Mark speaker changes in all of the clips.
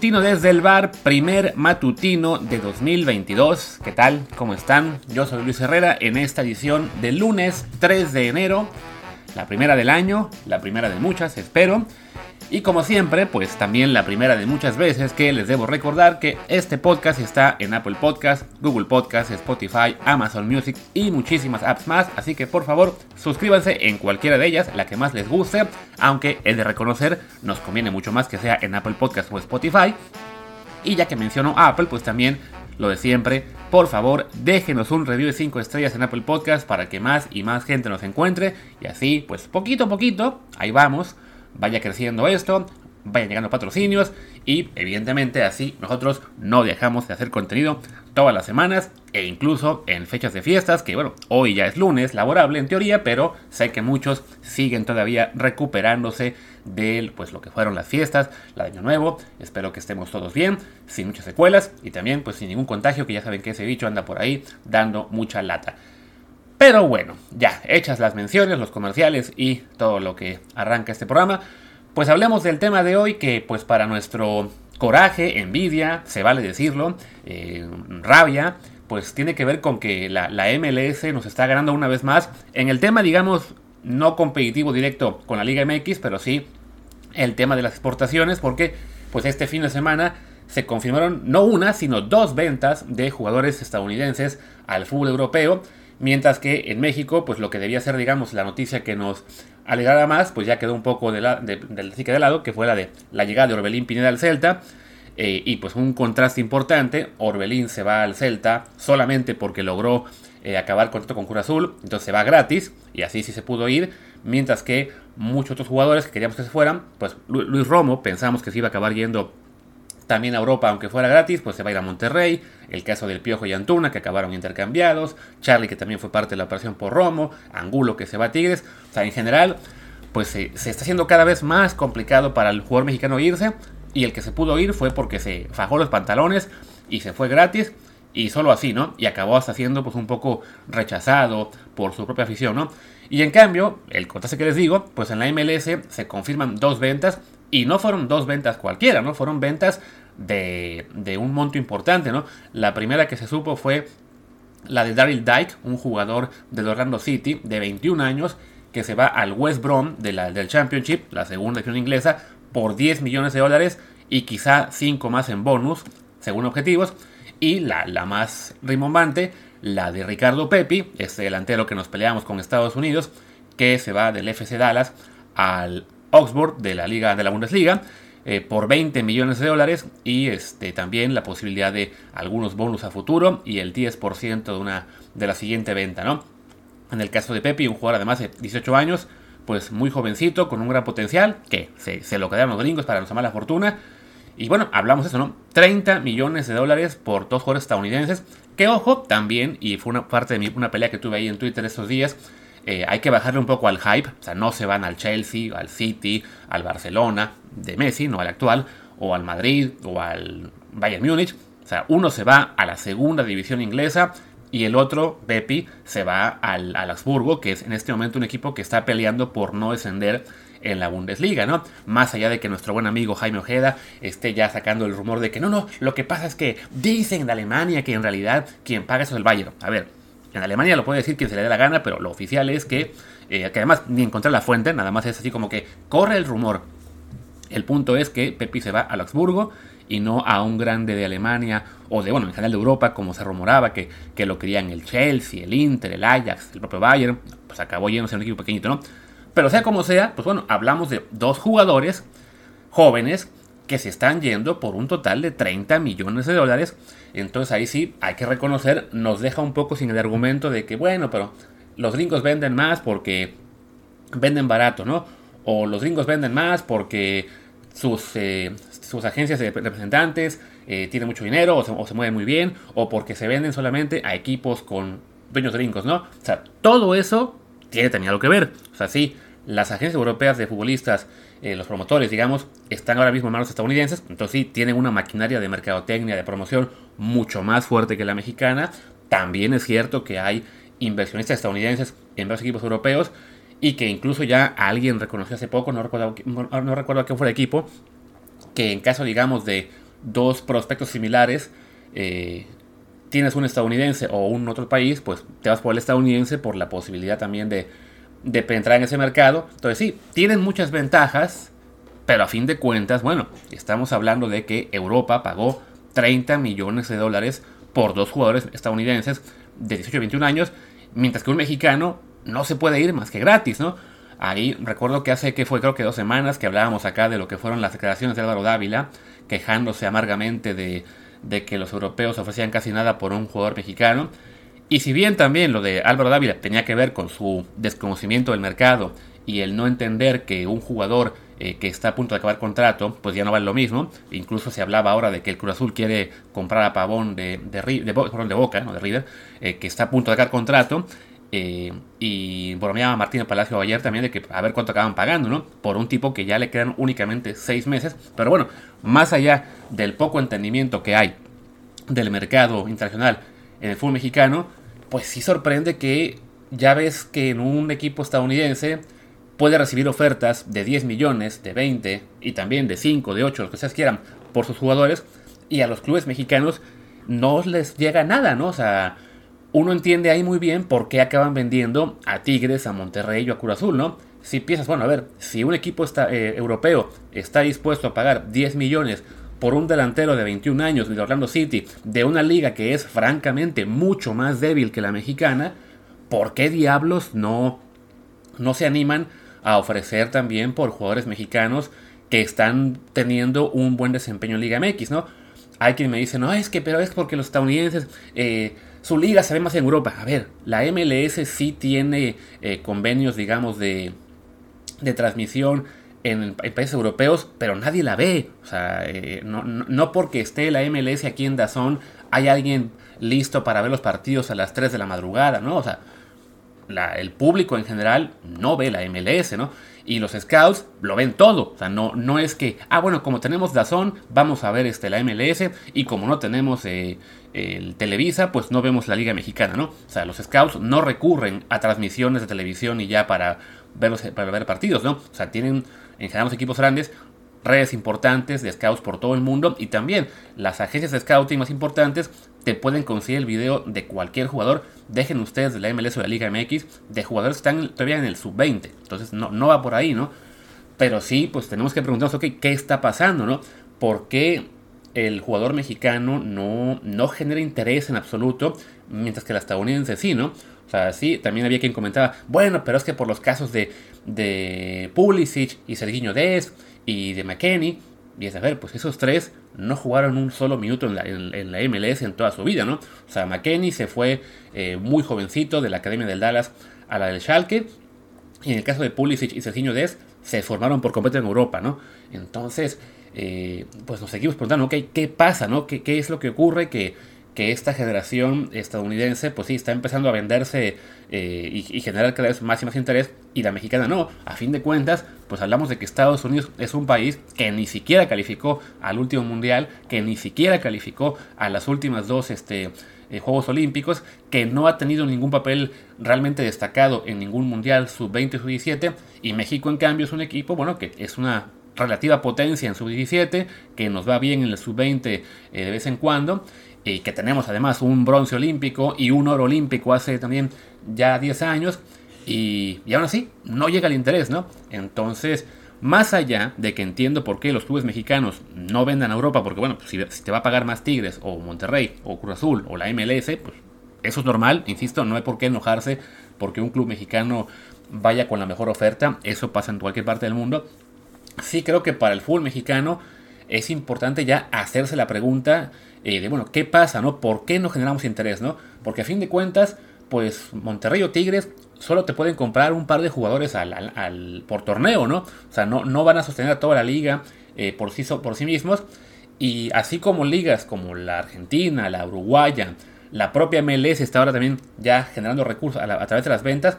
Speaker 1: Matutino desde el bar, primer matutino de 2022. ¿Qué tal? ¿Cómo están? Yo soy Luis Herrera en esta edición del lunes 3 de enero, la primera del año, la primera de muchas, espero. Y como siempre, pues también la primera de muchas veces que les debo recordar que este podcast está en Apple Podcast, Google Podcast, Spotify, Amazon Music y muchísimas apps más. Así que por favor suscríbanse en cualquiera de ellas, la que más les guste. Aunque he de reconocer, nos conviene mucho más que sea en Apple Podcast o Spotify. Y ya que menciono Apple, pues también lo de siempre, por favor déjenos un review de 5 estrellas en Apple Podcast para que más y más gente nos encuentre. Y así, pues poquito a poquito, ahí vamos vaya creciendo esto, vayan llegando patrocinios y evidentemente así nosotros no dejamos de hacer contenido todas las semanas e incluso en fechas de fiestas, que bueno, hoy ya es lunes laborable en teoría, pero sé que muchos siguen todavía recuperándose de pues lo que fueron las fiestas, la de año nuevo, espero que estemos todos bien, sin muchas secuelas y también pues sin ningún contagio, que ya saben que ese bicho anda por ahí dando mucha lata. Pero bueno, ya, hechas las menciones, los comerciales y todo lo que arranca este programa, pues hablemos del tema de hoy que pues para nuestro coraje, envidia, se vale decirlo, eh, rabia, pues tiene que ver con que la, la, MLS nos está ganando una vez más en el tema, digamos, no competitivo directo con la Liga MX, pero sí el tema de las exportaciones, porque pues este fin de semana se confirmaron no una, sino dos ventas de jugadores estadounidenses al fútbol europeo. Mientras que en México, pues lo que debía ser, digamos, la noticia que nos alegrara más, pues ya quedó un poco de la, del psique de lado, que fue la de la llegada de Orbelín Pineda al Celta. Eh, y pues un contraste importante, Orbelín se va al Celta solamente porque logró eh, acabar contrato con Cura Azul, entonces se va gratis, y así sí se pudo ir, mientras que muchos otros jugadores que queríamos que se fueran, pues Luis Romo pensamos que se iba a acabar yendo también a Europa, aunque fuera gratis, pues se va a ir a Monterrey. El caso del Piojo y Antuna, que acabaron intercambiados. Charlie, que también fue parte de la operación por Romo. Angulo, que se va a Tigres. O sea, en general, pues se, está haciendo cada vez más complicado para el jugador mexicano irse. Y el que se pudo ir fue porque se fajó los pantalones y se fue gratis. Y solo así, ¿no? Y acabó hasta siendo pues un poco rechazado por su propia afición, ¿no? Y en cambio, el contraste que les digo, pues en la MLS se confirman dos ventas. Y no fueron dos ventas cualquiera, ¿no? Fueron ventas de, un monto importante, ¿no? La primera que se supo fue la de Daryl Dyke, un jugador del Orlando City de 21 años que se va al West Brom de la, del Championship, la segunda división inglesa, por 10 millones de dólares y quizá 5 más en bonus, según objetivos. Y la, la más rimbombante, la de Ricardo Pepi, este delantero que nos peleamos con Estados Unidos, que se va del FC Dallas al Oxford de la Liga de la Bundesliga eh, por 20 millones de dólares y este, también la posibilidad de algunos bonus a futuro y el 10% de, una, de la siguiente venta, ¿no? En el caso de Pepe, un jugador además de 18 años, pues muy jovencito, con un gran potencial, que se, lo quedaron los gringos para nuestra mala fortuna. Y bueno, hablamos de eso, ¿no? 30 millones de dólares por dos jugadores estadounidenses. Que ojo, también, y fue una parte de una pelea que tuve ahí en Twitter estos días, eh, hay que bajarle un poco al hype, o sea, no se van al Chelsea, al City, al Barcelona de Messi, no al actual, o al Madrid, o al Bayern Múnich. O sea, uno se va a la segunda división inglesa y el otro, Bepi, se va al, al Habsburgo, que es en este momento un equipo que está peleando por no descender en la Bundesliga, ¿no? Más allá de que nuestro buen amigo Jaime Ojeda esté ya sacando el rumor de que no, no, lo que pasa es que dicen de Alemania que en realidad quien paga es el Bayern. A ver, en Alemania lo puede decir quien se le dé la gana, pero lo oficial es que, eh, que además ni encontrar la fuente, nada más es así como que corre el rumor. El punto es que Pepi se va a Luxemburgo y no a un grande de Alemania o de, bueno, en general de Europa, como se rumoraba, que, que lo querían el Chelsea, el Inter, el Ajax, el propio Bayern, pues acabó yéndose a un equipo pequeñito, ¿no? Pero sea como sea, pues bueno, hablamos de dos jugadores jóvenes que se están yendo por un total de 30 millones de dólares. Entonces ahí sí hay que reconocer, nos deja un poco sin el argumento de que, bueno, pero los gringos venden más porque venden barato, ¿no? O los gringos venden más porque sus, eh, sus agencias de representantes eh, tienen mucho dinero o se, mueven muy bien, o porque se venden solamente a equipos con dueños gringos, ¿no? O sea, todo eso tiene también algo que ver. O sea, sí, las agencias europeas de futbolistas eh, los promotores, digamos, están ahora mismo en manos estadounidenses, entonces sí, tienen una maquinaria de mercadotecnia, de promoción mucho más fuerte que la mexicana. También es cierto que hay inversionistas estadounidenses en varios equipos europeos y que incluso ya alguien reconoció hace poco, no recuerdo, no recuerdo quién fue el equipo, que en caso, digamos, de dos prospectos similares, eh, tienes un estadounidense o un otro país, pues te vas por el estadounidense por la posibilidad también de, de penetrar en ese mercado. Entonces sí, tienen muchas ventajas, pero a fin de cuentas, bueno, estamos hablando de que Europa pagó 30 millones de dólares por dos jugadores estadounidenses de 18 y 21 años, mientras que un mexicano no se puede ir más que gratis, ¿no? Ahí recuerdo que hace que fue creo que dos semanas que hablábamos acá de lo que fueron las declaraciones de Álvaro Dávila, quejándose amargamente de, de que los europeos ofrecían casi nada por un jugador mexicano. Y si bien también lo de Álvaro Dávila tenía que ver con su desconocimiento del mercado y el no entender que un jugador eh, que está a punto de acabar contrato, pues ya no vale lo mismo. Incluso se hablaba ahora de que el Cruz Azul quiere comprar a Pavón de, de, de, Boca, no de River, eh, que está a punto de acabar contrato. Eh, y bromeaba Martín Palacio ayer también de que a ver cuánto acaban pagando, ¿no? Por un tipo que ya le quedan únicamente seis meses. Pero bueno, más allá del poco entendimiento que hay del mercado internacional en el fútbol mexicano, pues sí sorprende que ya ves que en un equipo estadounidense puede recibir ofertas de 10 millones, de 20 y también de 5, de 8, lo que ustedes quieran, por sus jugadores, y a los clubes mexicanos no les llega nada, ¿no? O sea, uno entiende ahí muy bien por qué acaban vendiendo a Tigres, a Monterrey o a Cruz Azul, ¿no? Si piensas, bueno, a ver, si un equipo está, eh, europeo está dispuesto a pagar 10 millones por un delantero de 21 años de Orlando City, de una liga que es francamente mucho más débil que la mexicana, ¿por qué diablos no, no se animan a ofrecer también por jugadores mexicanos que están teniendo un buen desempeño en Liga MX, ¿no? Hay quien me dice, no, es que, pero es porque los estadounidenses... Eh, su liga se ve más en Europa. A ver, la MLS sí tiene eh, convenios, digamos, de, de transmisión en, países europeos, pero nadie la ve. O sea, eh, no, porque esté la MLS aquí en Dazón, hay alguien listo para ver los partidos a las 3 de la madrugada, ¿no? O sea, el público en general no ve la MLS, ¿no? Y los scouts lo ven todo. O sea, no, no es que, ah, bueno, como tenemos Dazón, vamos a ver este, la MLS. Y como no tenemos eh, el Televisa, pues no vemos la Liga Mexicana, ¿no? O sea, los scouts no recurren a transmisiones de televisión y ya para, verlos, para ver partidos, ¿no? O sea, tienen en general los equipos grandes redes importantes de scouts por todo el mundo y también las agencias de scouting más importantes te pueden conseguir el video de cualquier jugador. Dejen ustedes de la MLS o de la Liga MX de jugadores que están todavía en el sub-20. Entonces no, no va por ahí, ¿no? Pero sí, pues tenemos que preguntarnos, ok, ¿qué está pasando, no? ¿Por qué el jugador mexicano no, no genera interés en absoluto, mientras que el estadounidense sí, ¿no? O sea, sí, también había quien comentaba, bueno, pero es que por los casos de, de Pulisic y Serginho Dez y de McKenny, y es a ver, pues esos tres no jugaron un solo minuto en la, en, la MLS en toda su vida, ¿no? O sea, McKenny se fue eh, muy jovencito de la Academia del Dallas a la del Schalke, y en el caso de Pulisic y Serginho Dez se formaron por completo en Europa, ¿no? Entonces, eh, pues nos seguimos preguntando, ok, ¿qué pasa, no? ¿Qué, qué es lo que ocurre que, que, esta generación estadounidense, pues sí, está empezando a venderse eh, y, generar cada vez más y más interés, y la mexicana no? A fin de cuentas, pues hablamos de que Estados Unidos es un país que ni siquiera calificó al último mundial, que ni siquiera calificó a las últimas dos, este... Eh, Juegos Olímpicos, que no ha tenido ningún papel realmente destacado en ningún mundial sub-20 sub-17, y México en cambio es un equipo, bueno, que es una relativa potencia en sub-17, que nos va bien en el sub-20 eh, de vez en cuando, y que tenemos además un bronce olímpico y un oro olímpico hace también ya 10 años, y, y aún así no llega el interés, ¿no? Entonces, más allá de que entiendo por qué los clubes mexicanos no vendan a Europa, porque bueno, si, si, te va a pagar más Tigres o Monterrey o Cruz Azul o la MLS, pues eso es normal, insisto, no hay por qué enojarse porque un club mexicano vaya con la mejor oferta, eso pasa en cualquier parte del mundo, sí creo que para el fútbol mexicano es importante ya hacerse la pregunta eh, de, bueno, ¿qué pasa, no? ¿Por qué no generamos interés, no? Porque a fin de cuentas, pues Monterrey o Tigres solo te pueden comprar un par de jugadores por torneo, ¿no? O sea, no, no van a sostener a toda la liga eh, por, sí, por sí mismos. Y así como ligas como la Argentina, la Uruguaya, la propia MLS está ahora también ya generando recursos a través de las ventas,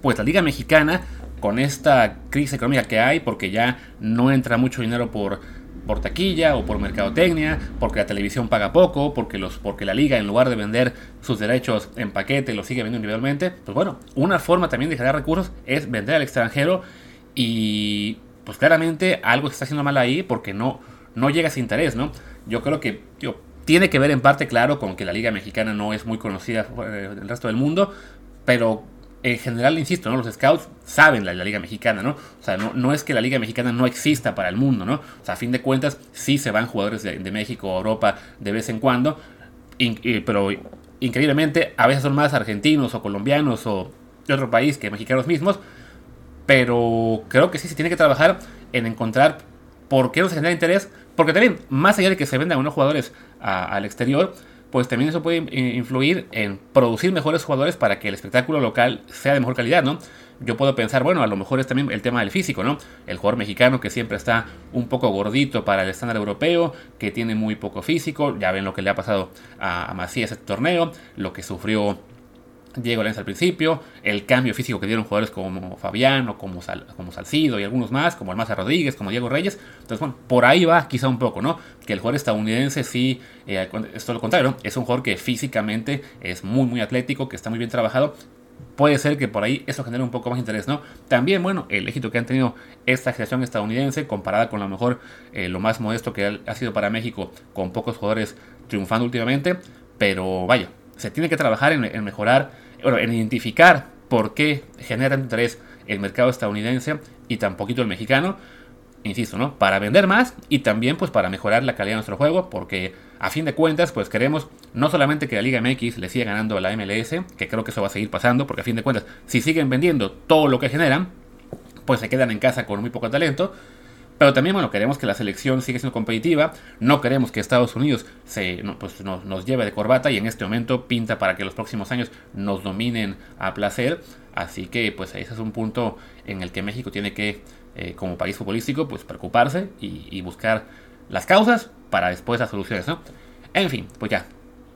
Speaker 1: pues la liga mexicana con esta crisis económica que hay, porque ya no entra mucho dinero por, por taquilla o por mercadotecnia, porque la televisión paga poco, porque, los, porque la liga en lugar de vender sus derechos en paquete lo sigue vendiendo individualmente, pues bueno, una forma también de generar recursos es vender al extranjero y pues claramente algo está haciendo mal ahí porque no, no llega ese interés, ¿no? Yo creo que tiene que ver en parte, claro, con que la Liga Mexicana no es muy conocida del resto del mundo, pero en general, insisto, ¿no? Los scouts saben la, la Liga Mexicana, ¿no? O sea, no, no, es que la Liga Mexicana no exista para el mundo, ¿no? O sea, a fin de cuentas, sí se van jugadores de, México o Europa de vez en cuando, pero increíblemente, a veces son más argentinos o colombianos o de otro país que mexicanos mismos, pero creo que sí se tiene que trabajar en encontrar por qué no se genera interés, porque también, más allá de que se vendan unos jugadores al exterior, pues también eso puede influir en producir mejores jugadores para que el espectáculo local sea de mejor calidad, ¿no? Yo puedo pensar, bueno, a lo mejor es también el tema del físico, ¿no? El jugador mexicano que siempre está un poco gordito para el estándar europeo, que tiene muy poco físico, ya ven lo que le ha pasado a Macías este torneo, lo que sufrió Diego Lenz al principio, el cambio físico que dieron jugadores como Fabián o como, como Salcido y algunos más, como Almaza Rodríguez, como Diego Reyes. Entonces, bueno, por ahí va quizá un poco, ¿no? Que el jugador estadounidense sí, eh, es todo lo contrario, es un jugador que físicamente es muy, muy atlético, que está muy bien trabajado. Puede ser que por ahí eso genere un poco más interés, ¿no? También, bueno, el éxito que han tenido esta generación estadounidense, comparada con lo mejor, eh, lo más modesto que ha sido para México, con pocos jugadores triunfando últimamente. Pero vaya, se tiene que trabajar en, mejorar, bueno, en identificar por qué genera interés el mercado estadounidense y tan el mexicano. Insisto, ¿no? Para vender más y también pues para mejorar la calidad de nuestro juego, porque a fin de cuentas pues queremos no solamente que la Liga MX le siga ganando a la MLS, que creo que eso va a seguir pasando, porque a fin de cuentas si siguen vendiendo todo lo que generan, pues se quedan en casa con muy poco talento, pero también, bueno, queremos que la selección siga siendo competitiva. No queremos que Estados Unidos se, pues, nos, lleve de corbata y en este momento pinta para que los próximos años nos dominen a placer. Así que, pues, ese es un punto en el que México tiene que, eh, como país futbolístico, pues preocuparse y, buscar las causas para después las soluciones, ¿no? En fin, pues ya,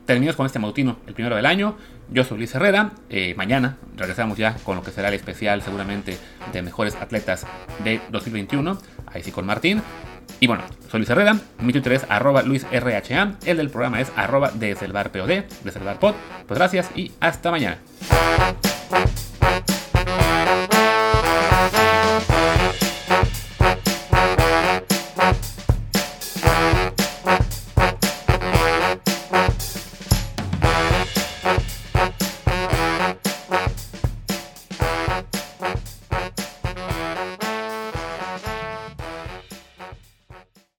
Speaker 1: terminamos con este mautino, el primero del año. Yo soy Luis Herrera. Eh, mañana regresamos ya con lo que será el especial, seguramente, de mejores atletas de 2021 ahí sí con Martín. Y bueno, soy Luis Herrera, mi Twitter es arroba LuisRHA, el del programa es arroba desde el POD, desde pod. Pues gracias y hasta mañana.